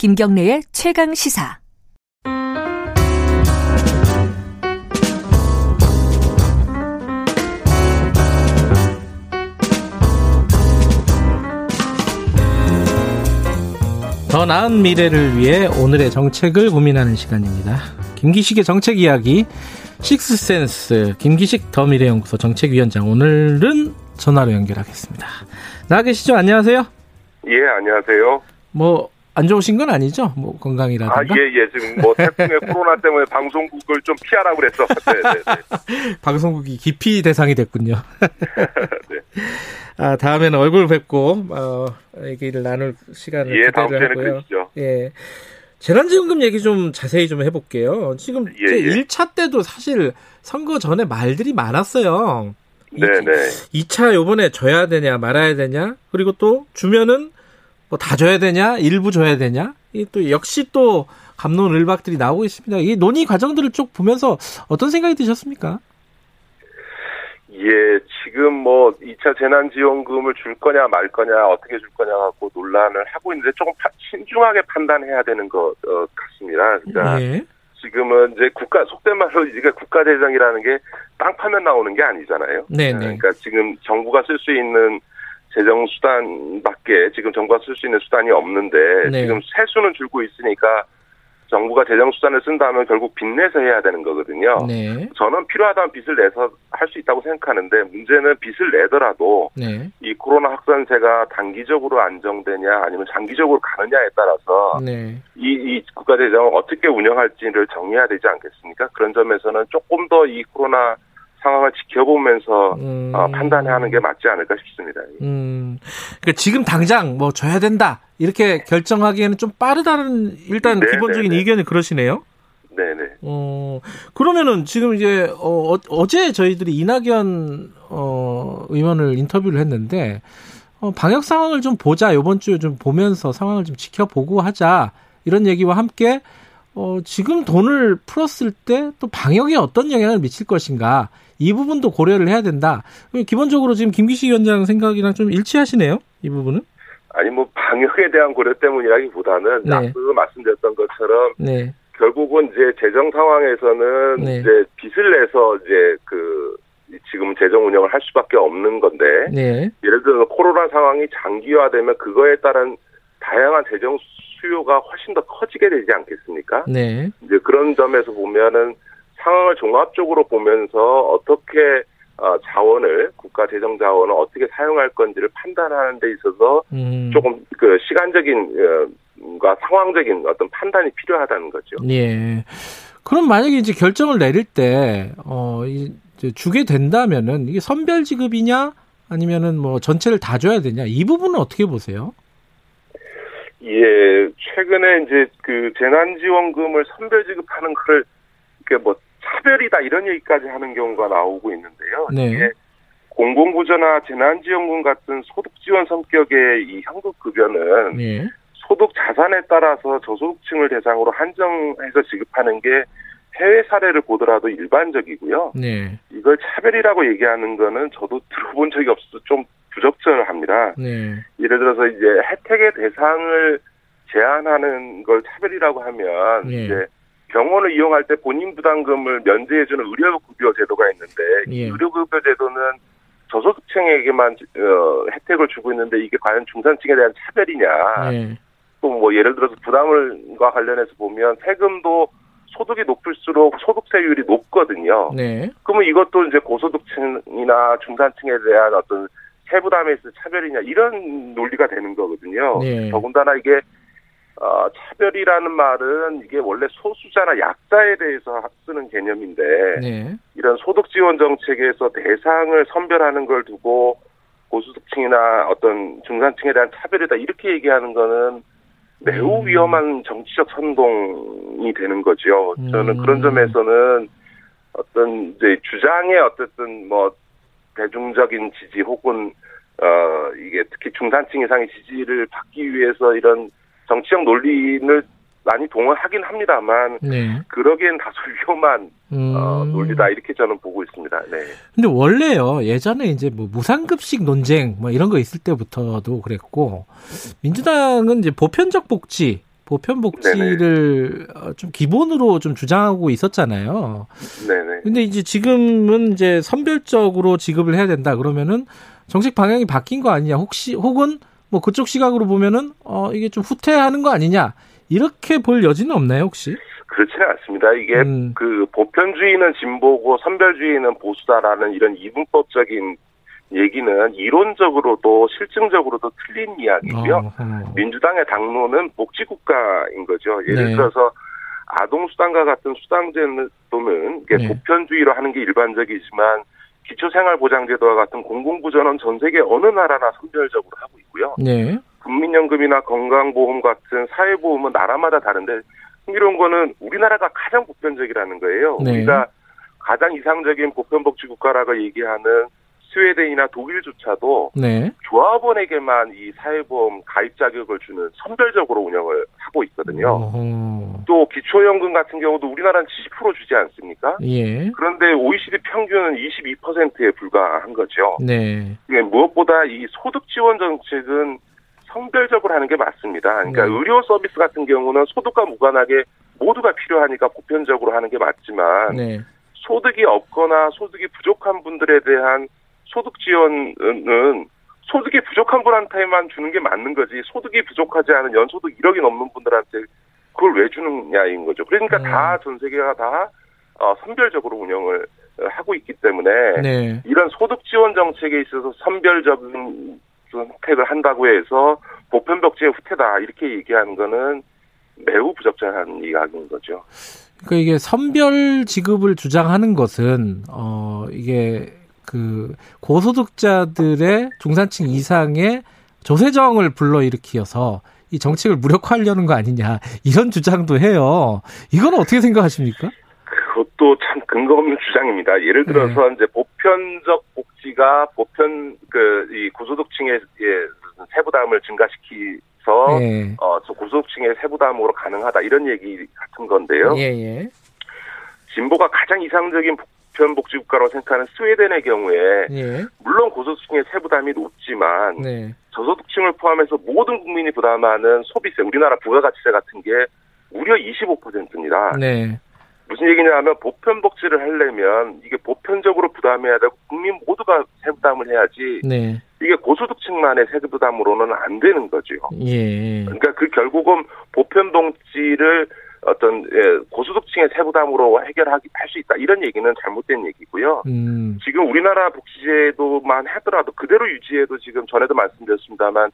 김경래의 최강 시사. 더 나은 미래를 위해 오늘의 정책을 고민하는 시간입니다. 김기식의 정책 이야기 식스센스 김기식 더 미래연구소 정책위원장 오늘은 전화로 연결하겠습니다. 나와 계시죠? 안녕하세요. 예, 안녕하세요. 뭐 안 좋으신 건 아니죠? 뭐 건강이라든가. 아, 예, 예. 지금 뭐 태풍의 코로나 때문에 방송국을 좀 피하라고 그랬어. 네, 네, 네. 방송국이 기피 대상이 됐군요. 네. 아, 다음에는 얼굴 뵙고 어, 얘기를 나눌 시간을 예, 기대를 하고요. 그러시죠. 예. 재난지원금 얘기 좀 자세히 좀 해볼게요. 지금 예, 예. 1차 때도 사실 선거 전에 말들이 많았어요. 네, 네. 2차 요번에 줘야 되냐 말아야 되냐 그리고 또 주면은 뭐 다 줘야 되냐 일부 줘야 되냐 이 또 역시 또 감론을박들이 나오고 있습니다. 이 논의 과정들을 쭉 보면서 어떤 생각이 드셨습니까? 예, 지금 뭐 2차 재난지원금을 줄 거냐 말 거냐 어떻게 줄 거냐 갖고 논란을 하고 있는데 조금 파- 신중하게 판단해야 되는 것 어, 같습니다. 그러니까 예. 지금은 이제 국가 속된 말로 이게 국가 재정이라는 게 땅 파면 나오는 게 아니잖아요. 네, 네. 그러니까 지금 정부가 쓸 수 있는 재정 수단밖에 지금 정부가 쓸 수 있는 수단이 없는데 네. 지금 세수는 줄고 있으니까 정부가 재정 수단을 쓴다면 결국 빚내서 해야 되는 거거든요. 네. 저는 필요하다면 빚을 내서 할 수 있다고 생각하는데 문제는 빚을 내더라도 네. 이 코로나 확산세가 단기적으로 안정되냐 아니면 장기적으로 가느냐에 따라서 네. 이, 이 국가 재정을 어떻게 운영할지를 정해야 되지 않겠습니까? 그런 점에서는 조금 더 이 코로나 상황을 지켜보면서 음. 어, 판단해야 하는 게 맞지 않을까 싶습니다. 음. 그러니까 지금 당장 뭐 줘야 된다 이렇게 결정하기에는 좀 빠르다는 일단 네, 기본적인 네, 네. 의견이 그러시네요. 네네. 어, 그러면은 지금 이제, 어, 어, 제 저희들이 이낙연, 어, 의원을 인터뷰를 했는데, 어, 방역 상황을 좀 보자. 요번 주에 좀 보면서 상황을 좀 지켜보고 하자. 이런 얘기와 함께, 어, 지금 돈을 풀었을 때 또 방역에 어떤 영향을 미칠 것인가. 이 부분도 고려를 해야 된다. 기본적으로 지금 김기식 위원장 생각이랑 좀 일치하시네요. 이 부분은. 아니 뭐 방역에 대한 고려 때문이라기보다는 네. 앞서 말씀드렸던 것처럼 네. 결국은 이제 재정 상황에서는 네. 이제 빚을 내서 이제 그 지금 재정 운영을 할 수밖에 없는 건데 네. 예를 들어서 코로나 상황이 장기화되면 그거에 따른 다양한 재정 수요가 훨씬 더 커지게 되지 않겠습니까? 네. 이제 그런 점에서 보면은 상황을 종합적으로 보면서 어떻게 어, 자원을 국가 재정 자원을 어떻게 사용할 건지를 판단하는 데 있어서 음. 조금 그 시간적인 어, 과 상황적인 어떤 판단이 필요하다는 거죠. 예. 그럼 만약에 이제 결정을 내릴 때, 어, 이, 이제 주게 된다면은 이게 선별 지급이냐 아니면은 뭐 전체를 다 줘야 되냐 이 부분은 어떻게 보세요? 예, 최근에 이제 그 재난지원금을 선별 지급하는 거를 이렇게 뭐 차별이다 이런 얘기까지 하는 경우가 나오고 있는데요. 네. 이게 공공부조나 재난지원금 같은 소득 지원 성격의 이 현금급여는 예. 소득 자산에 따라서 저소득층을 대상으로 한정해서 지급하는 게 해외 사례를 보더라도 일반적이고요. 네. 이걸 차별이라고 얘기하는 거는 저도 들어본 적이 없어서 좀 부적절합니다. 네. 예를 들어서 이제 혜택의 대상을 제한하는 걸 차별이라고 하면 예. 이제 병원을 이용할 때 본인 부담금을 면제해주는 의료급여 제도가 있는데 이 예. 의료급여 제도는 저소득층에게만 어, 혜택을 주고 있는데 이게 과연 중산층에 대한 차별이냐? 네. 또뭐 예를 들어서 부담을과 관련해서 보면 세금도 소득이 높을수록 소득세율이 높거든요. 네. 그러면 이것도 이제 고소득층이나 중산층에 대한 어떤 세부담에 있어 차별이냐 이런 논리가 되는 거거든요. 네. 더군다나 이게 어, 차별이라는 말은 이게 원래 소수자나 약자에 대해서 쓰는 개념인데 네. 이런 소득 지원 정책에서 대상을 선별하는 걸 두고 고소득층이나 어떤 중산층에 대한 차별이다 이렇게 얘기하는 거는 매우 음. 위험한 정치적 선동이 되는 거죠. 저는 음. 그런 점에서는 어떤 이제 주장의 어쨌든 뭐 대중적인 지지 혹은 어 이게 특히 중산층 이상의 지지를 받기 위해서 이런 정치적 논리를 많이 동원하긴 합니다만 네. 그러기엔 다소 위험한 음. 어, 논리다 이렇게 저는 보고 있습니다. 네. 근데 원래요 예전에 이제 뭐 무상급식 논쟁 뭐 이런 거 있을 때부터도 그랬고 민주당은 이제 보편적 복지 보편 복지를 어, 좀 기본으로 좀 주장하고 있었잖아요. 네네. 근데 이제 지금은 이제 선별적으로 지급을 해야 된다 그러면은 정책 방향이 바뀐 거 아니냐? 혹시 혹은 뭐 그쪽 시각으로 보면은 어 이게 좀 후퇴하는 거 아니냐? 이렇게 볼 여지는 없나요, 혹시? 그렇지는 않습니다. 이게 음. 그 보편주의는 진보고 선별주의는 보수다라는 이런 이분법적인 얘기는 이론적으로도 실증적으로도 틀린 이야기고요. 어허. 민주당의 당론은 복지국가인 거죠. 예를 네. 들어서 아동수당과 같은 수당제도는 이게 네. 보편주의로 하는 게 일반적이지만 기초생활보장제도와 같은 공공부전은 전 세계 어느 나라나 선별적으로 하고 있고요. 네. 국민연금이나 건강보험 같은 사회보험은 나라마다 다른데 흥미로운 거는 우리나라가 가장 보편적이라는 거예요. 네. 우리가 가장 이상적인 보편복지 국가라고 얘기하는 스웨덴이나 독일조차도 네. 조합원에게만 이 사회보험 가입 자격을 주는 선별적으로 운영을 하고 있거든요. 어허. 또 기초연금 같은 경우도 우리나라는 70% 주지 않습니까? 예. 그런데 OECD 평균은 22%에 불과한 거죠. 네. 이게 무엇보다 이 소득 지원 정책은 성별적으로 하는 게 맞습니다. 그러니까 네. 의료 서비스 같은 경우는 소득과 무관하게 모두가 필요하니까 보편적으로 하는 게 맞지만 네. 소득이 없거나 소득이 부족한 분들에 대한 소득 지원은 소득이 부족한 분한테만 주는 게 맞는 거지 소득이 부족하지 않은 연소득 1억이 넘는 분들한테 그걸 왜 주느냐인 거죠. 그러니까 음. 다전 세계가 다 어, 선별적으로 운영을 어, 하고 있기 때문에 네. 이런 소득 지원 정책에 있어서 선별적인 선택을 한다고 해서 보편복지의 후퇴다 이렇게 얘기하는 거는 매우 부적절한 이야기인 거죠. 그러니까 이게 선별 지급을 주장하는 것은 어 이게 그 고소득자들의 중산층 이상의 조세정을 불러일으키어서 이 정책을 무력화하려는 거 아니냐 이런 주장도 해요. 이건 어떻게 생각하십니까? 그것도 참 근거 없는 주장입니다. 예를 들어서 네. 이제 보편적 복지가 보편 그 이 고소득층의 예, 세부담을 증가시키서 예. 어, 저 고소득층의 세부담으로 가능하다 이런 얘기 같은 건데요. 예, 예. 진보가 가장 이상적인 보편복지국가로 생각하는 스웨덴의 경우에 예. 물론 고소득층의 세부담이 높지만 네. 저소득층을 포함해서 모든 국민이 부담하는 소비세, 우리나라 부가가치세 같은 게 무려 25%입니다. 네. 무슨 얘기냐면 보편복지를 하려면 이게 보편적으로 부담해야 되고 국민 모두가 세부담을 해야지 네. 이게 고소득층만의 세부담으로는 안 되는 거죠. 예. 그러니까 그 결국은 보편복지를 어떤 예, 고소득층의 세부담으로 해결하기 할수 있다 이런 얘기는 잘못된 얘기고요. 음. 지금 우리나라 복지제도만 하더라도 그대로 유지해도 지금 전에도 말씀드렸습니다만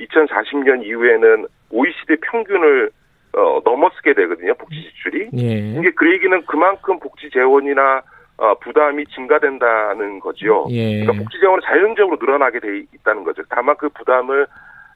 2040년 이후에는 OECD 평균을 어, 넘어서게 되거든요. 복지 지출이. 예. 이게 그 얘기는 그만큼 복지 재원이나 어, 부담이 증가된다는 거죠. 예. 그러니까 복지 재원은 자연적으로 늘어나게 돼 있다는 거죠. 다만 그 부담을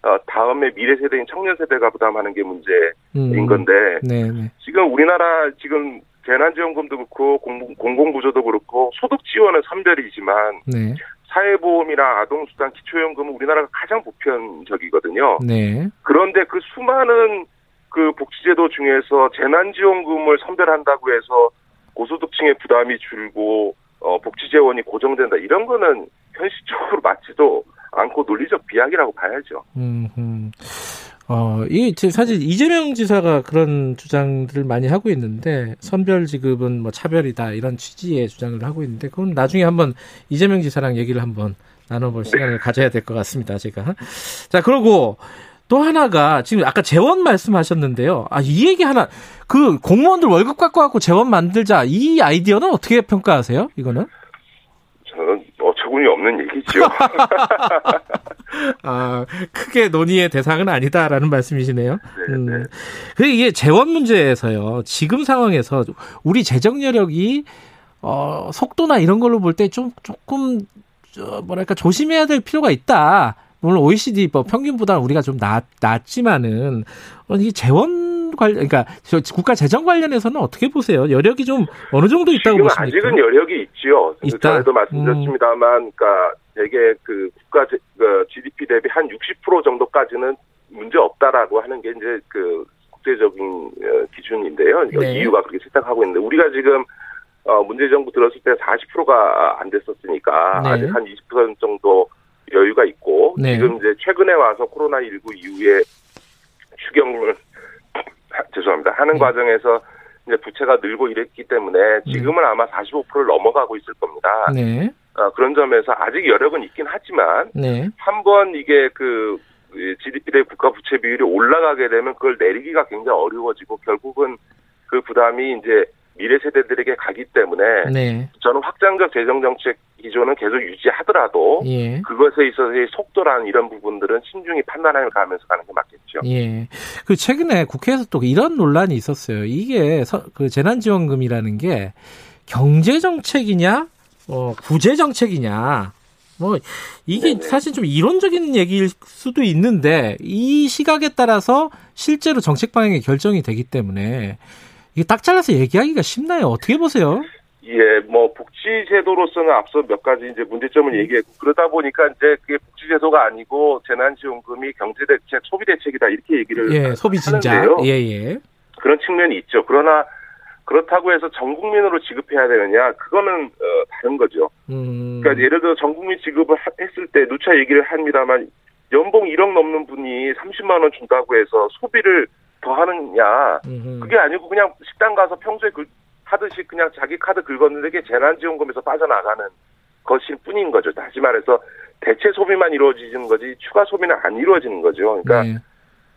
어, 다음에 미래 세대인 청년 세대가 부담하는 게 문제인 음. 건데 네, 네. 지금 우리나라 지금 재난지원금도 그렇고 공공, 공공부조도 그렇고 소득 지원은 선별이지만 네. 사회보험이나 아동수당, 기초연금은 우리나라가 가장 보편적이거든요. 네. 그런데 그 수많은 그 복지제도 중에서 재난지원금을 선별한다고 해서 고소득층의 부담이 줄고 어, 복지재원이 고정된다 이런 거는 현실적으로 맞지도 않고 논리적 비약이라고 봐야죠. 음, 음. 어, 이, 제 사실 이재명 지사가 그런 주장들을 많이 하고 있는데, 선별 지급은 뭐 차별이다, 이런 취지의 주장을 하고 있는데, 그건 나중에 한번 이재명 지사랑 얘기를 한번 나눠볼 시간을 가져야 될 것 같습니다, 제가. 자, 그리고 또 하나가, 지금 아까 재원 말씀하셨는데요. 아, 이 얘기 하나, 그 공무원들 월급 갖고 갖고 재원 만들자, 이 아이디어는 어떻게 평가하세요, 이거는? 저는 어처구니 없는 얘기죠. 아, 크게 논의의 대상은 아니다라는 말씀이시네요. 네, 음. 네. 그 이게 재원 문제에서요. 지금 상황에서 우리 재정 여력이 어, 속도나 이런 걸로 볼 때 좀 조금 저, 뭐랄까 조심해야 될 필요가 있다. 물론 OECD 뭐 평균보다 우리가 좀 낮, 낮지만은 어, 이 재원 관련 그러니까 저 국가 재정 관련해서는 어떻게 보세요? 여력이 좀 어느 정도 있다고 지금 보십니까? 아직은 여력이 있지요. 있다? 음. 전에도 말씀드렸습니다만, 그러니까 되게 그 국가 제- 그 GDP 대비 한 60% 정도까지는 문제 없다라고 하는 게 이제 그 국제적인 어, 기준인데요. 네. EU가 그렇게 채택하고 있는데 우리가 지금 어, 문재 정부 들었을 때 40%가 안 됐었으니까 네. 아직 한 20% 정도 여유가 있고 네. 지금 이제 최근에 와서 코로나 19 이후에 추경을 하는 네. 과정에서 이제 부채가 늘고 이랬기 때문에 지금은 아마 45%를 넘어가고 있을 겁니다. 네. 어, 그런 점에서 아직 여력은 있긴 하지만 네. 한번 이게 그 GDP 대 국가 부채 비율이 올라가게 되면 그걸 내리기가 굉장히 어려워지고 결국은 그 부담이 이제 미래 세대들에게 가기 때문에 네. 저는 확장적 재정 정책 기조는 계속 유지하더라도 예. 그것에 있어서의 속도라는 이런 부분들은 신중히 판단을 가면서 가는 게 맞겠죠. 예. 그 최근에 국회에서 또 이런 논란이 있었어요. 이게 서, 그 재난지원금이라는 게 경제 정책이냐, 어, 구제 정책이냐. 뭐 이게 네네. 사실 좀 이론적인 얘기일 수도 있는데 이 시각에 따라서 실제로 정책 방향이 결정이 되기 때문에 이게 딱 잘라서 얘기하기가 쉽나요? 어떻게 보세요? 예, 뭐 복지 제도로서는 앞서 몇 가지 이제 문제점을 얘기했고 그러다 보니까 이제 그게 복지 제도가 아니고 재난지원금이 경제 대책, 소비 대책이다 이렇게 얘기를 예, 소비 진작. 예, 예. 그런 측면이 있죠. 그러나 그렇다고 해서 전 국민으로 지급해야 되느냐? 그거는 어, 다른 거죠. 음. 그러니까 예를 들어 전 국민 지급을 하- 했을 때 누차 얘기를 합니다만 연봉 1억 넘는 분이 30만 원 준다고 해서 소비를 더 하느냐? 음흠. 그게 아니고 그냥 식당 가서 평소에 그- 하듯이 그냥 자기 카드 긁었는데 그게 재난지원금에서 빠져나가는 것일 뿐인 거죠. 다시 말해서 대체 소비만 이루어지는 거지 추가 소비는 안 이루어지는 거죠. 그러니까 네.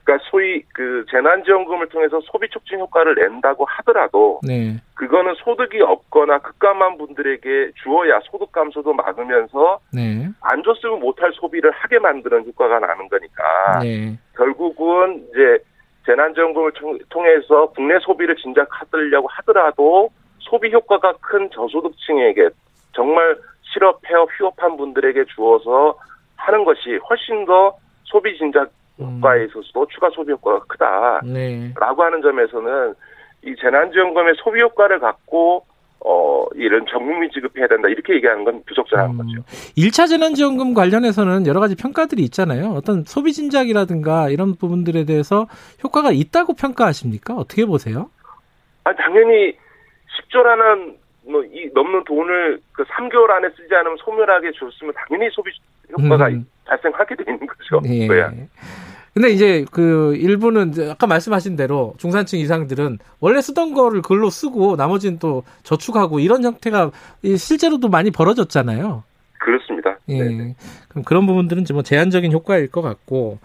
그러니까 소위 그 재난지원금을 통해서 소비 촉진 효과를 낸다고 하더라도 네. 그거는 소득이 없거나 급감한 분들에게 주어야 소득 감소도 막으면서 네. 안 줬으면 못할 소비를 하게 만드는 효과가 나는 거니까 네. 결국은 이제 재난지원금을 통- 통해서 국내 소비를 진작하려고 하더라도 소비 효과가 큰 저소득층에게 정말 실업, 폐업, 휴업한 분들에게 주어서 하는 것이 훨씬 더 소비 진작 음. 효과에 있어서도 추가 소비 효과가 크다라고 네. 하는 점에서는 이 재난지원금의 소비 효과를 갖고 어 이런 전국민 지급해야 된다 이렇게 얘기하는 건 부적절한 음, 거죠. 1차 재난지원금 관련해서는 여러 가지 평가들이 있잖아요. 어떤 소비 진작이라든가 이런 부분들에 대해서 효과가 있다고 평가하십니까? 어떻게 보세요? 아 당연히 10조라는 뭐 이 넘는 돈을 그 3개월 안에 쓰지 않으면 소멸하게 줬으면 당연히 소비 효과가 음. 발생하게 되는 거죠. 예. 그거야. 근데 이제 그 일부는 아까 말씀하신 대로 중산층 이상들은 원래 쓰던 거를 글로 쓰고 나머지는 또 저축하고 이런 형태가 이 실제로도 많이 벌어졌잖아요. 그렇습니다. 예. 네. 그럼 그런 부분들은 뭐 제한적인 효과일 것 같고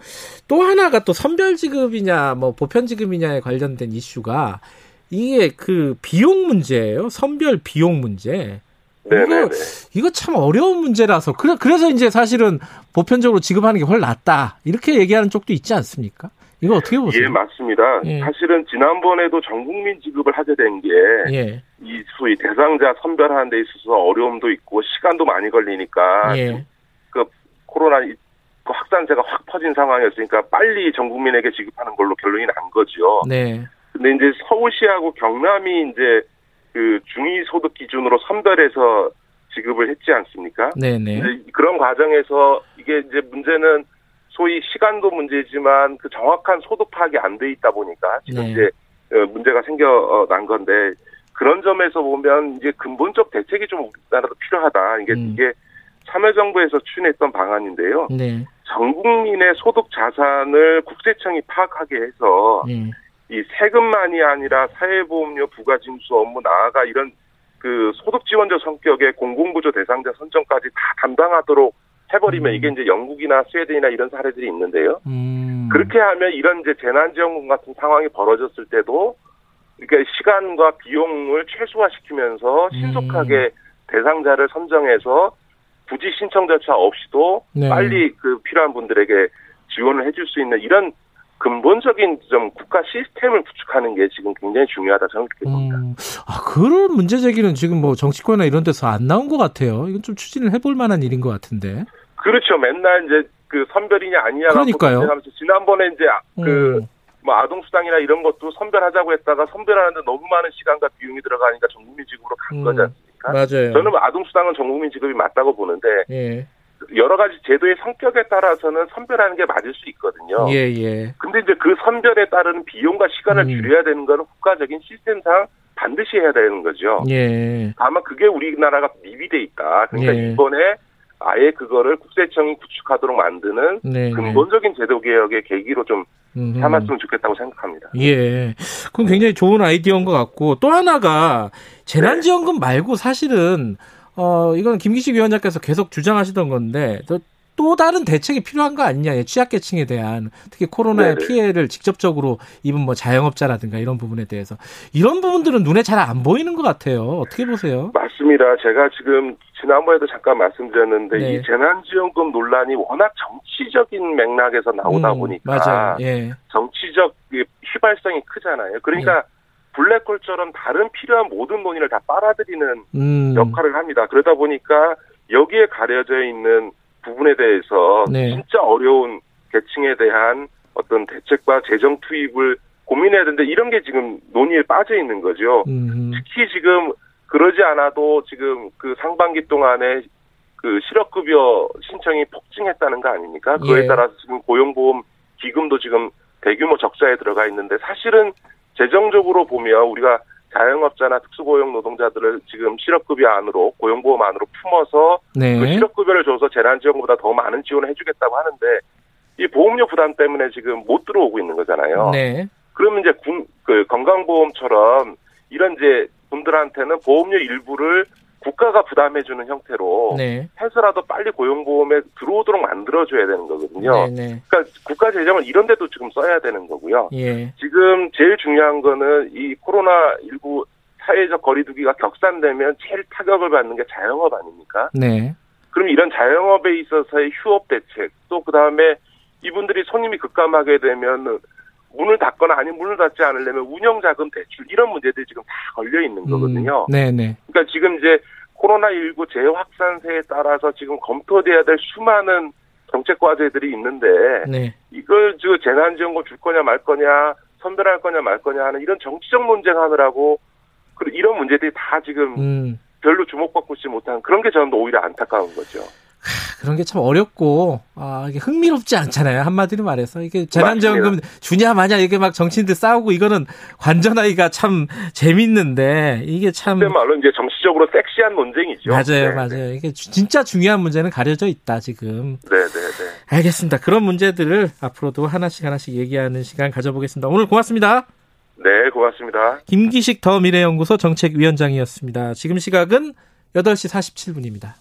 또 하나가 또 선별 지급이냐 뭐 보편 지급이냐에 관련된 이슈가 이게 그 비용 문제예요. 선별 비용 문제. 네네네. 이거 참 어려운 문제라서 그래 그래서 이제 사실은 보편적으로 지급하는 게훨 낫다 이렇게 얘기하는 쪽도 있지 않습니까? 이거 어떻게 보세요? 예, 맞습니다. 예. 사실은 지난번에도 전 국민 지급을 하게 된 게이 예, 소위 대상자 선별하는 데 있어서 어려움도 있고 시간도 많이 걸리니까 예, 코로나 이- 그 확산세가 확 퍼진 상황이었으니까 빨리 전 국민에게 지급하는 걸로 결론이 난 거죠. 네, 근데 이제 서울시하고 경남이 이제 그 중위 소득 기준으로 선별해서 지급을 했지 않습니까? 네, 네, 이제 그런 과정에서 이게 이제 문제는 소위 시간도 문제지만 그 정확한 소득 파악이 안 돼 있다 보니까 지금 네. 이제 어, 문제가 생겨난 건데 그런 점에서 보면 이제 근본적 대책이 좀 우리나라도 필요하다. 이게 음. 이게 참여정부에서 추진했던 방안인데요. 네, 전 국민의 소득 자산을 국세청이 파악하게 해서 예, 이 세금만이 아니라 사회보험료 부가징수 업무 나아가 이런 그 소득 지원자 성격의 공공구조 대상자 선정까지 다 담당하도록 해버리면 음. 이게 이제 영국이나 스웨덴이나 이런 사례들이 있는데요. 음, 그렇게 하면 이런 이제 재난지원금 같은 상황이 벌어졌을 때도 그러니까 시간과 비용을 최소화시키면서 신속하게 대상자를 선정해서 굳이 신청 절차 없이도 네. 빨리 그 필요한 분들에게 지원을 해줄 수 있는 이런 근본적인 좀 국가 시스템을 구축하는 게 지금 굉장히 중요하다 저는 그렇게 봅니다. 음, 아 그런 문제 제기는 지금 뭐 정치권이나 이런 데서 안 나온 것 같아요. 이건 좀 추진을 해볼 만한 일인 것 같은데. 그렇죠. 맨날 이제 그 선별이냐 아니냐 그러니까요. 하면서 지난번에 이제 아- 그 음, 뭐 아동수당이나 이런 것도 선별하자고 했다가 선별하는데 너무 많은 시간과 비용이 들어가니까 전국민 지급으로 간 음, 거지 않습니까? 맞아요. 저는 뭐 아동수당은 전국민 지급이 맞다고 보는데 예, 여러 가지 제도의 성격에 따라서는 선별하는 게 맞을 수 있거든요. 예, 예. 근데 이제 그 선별에 따른 비용과 시간을 음. 줄여야 되는 거는 국가적인 시스템상 반드시 해야 되는 거죠. 예. 다만 그게 우리나라가 미비돼 있다. 그러니까 예. 이번에 아예 그거를 국세청이 구축하도록 만드는 네, 네. 근본적인 제도 개혁의 계기로 좀. 삼았으면 좋겠다고 생각합니다. 예. 그럼 굉장히 좋은 아이디어인 것 같고 또 하나가 재난지원금 말고 사실은 어 이건 김기식 위원장께서 계속 주장하시던 건데 또, 또 다른 대책이 필요한 거 아니냐 취약계층에 대한 특히 코로나의 네네. 피해를 직접적으로 입은 뭐 자영업자라든가 이런 부분에 대해서 이런 부분들은 눈에 잘 안 보이는 것 같아요. 어떻게 보세요? 맞습니다. 제가 지금 지난번에도 잠깐 말씀드렸는데 네. 이 재난지원금 논란이 워낙 정치적인 맥락에서 나오다 음, 보니까 맞아요. 예. 정치적 이 휘발성이 크잖아요. 그러니까 블랙홀처럼 다른 필요한 모든 논의를 다 빨아들이는 음. 역할을 합니다. 그러다 보니까 여기에 가려져 있는 부분에 대해서 네. 진짜 어려운 계층에 대한 어떤 대책과 재정 투입을 고민해야 되는데 이런 게 지금 논의에 빠져 있는 거죠. 음. 특히 지금 그러지 않아도 지금 그 상반기 동안에 그 실업급여 신청이 폭증했다는 거 아닙니까? 그거에 예. 따라서 지금 고용보험 기금도 지금 대규모 적자에 들어가 있는데 사실은 재정적으로 보면 우리가 자영업자나 특수고용 노동자들을 지금 실업급여 안으로 고용보험 안으로 품어서 네. 그 실업급여를 줘서 재난지원금보다 더 많은 지원을 해주겠다고 하는데 이 보험료 부담 때문에 지금 못 들어오고 있는 거잖아요. 네. 그러면 이제 군, 그 건강보험처럼 이런 이제 분들한테는 보험료 일부를 국가가 부담해주는 형태로 네. 해서라도 빨리 고용보험에 들어오도록 만들어줘야 되는 거거든요. 네. 네. 그러니까 국가 재정을 이런 데도 지금 써야 되는 거고요. 예. 지금 제일 중요한 거는 이 코로나19 사회적 거리두기가 격산되면 제일 타격을 받는 게 자영업 아닙니까? 네. 그럼 이런 자영업에 있어서의 휴업 대책 또 그다음에 이분들이 손님이 급감하게 되면 문을 닫거나 아니면 문을 닫지 않으려면 운영자금 대출 이런 문제들이 지금 다 걸려 있는 거거든요. 음. 네. 네. 그러니까 지금 이제 코로나19 재확산세에 따라서 지금 검토돼야 될 수많은 정책 과제들이 있는데 네. 이걸 저 재난지원금 줄 거냐 말 거냐 선별할 거냐 말 거냐 하는 이런 정치적 논쟁 하느라고 그리고 이런 문제들이 다 지금 음. 별로 주목받고 있지 못한 그런 게 저는 오히려 안타까운 거죠. 그런 게 참 어렵고 아 이게 흥미롭지 않잖아요. 한마디로 말해서. 이게 재난지원금 주냐 마냐 이게 막 정치인들 싸우고 이거는 관전하기가 참 재밌는데 이게 참 말로 이제 정치적으로 섹시한 논쟁이죠. 맞아요 네, 맞아요. 이게 주- 진짜 중요한 문제는 가려져 있다 지금. 네, 네, 네. 알겠습니다. 그런 문제들을 앞으로도 하나씩 하나씩 얘기하는 시간 가져보겠습니다. 오늘 고맙습니다. 네, 고맙습니다. 김기식 더 미래연구소 정책위원장이었습니다. 지금 시각은 8시 47분입니다.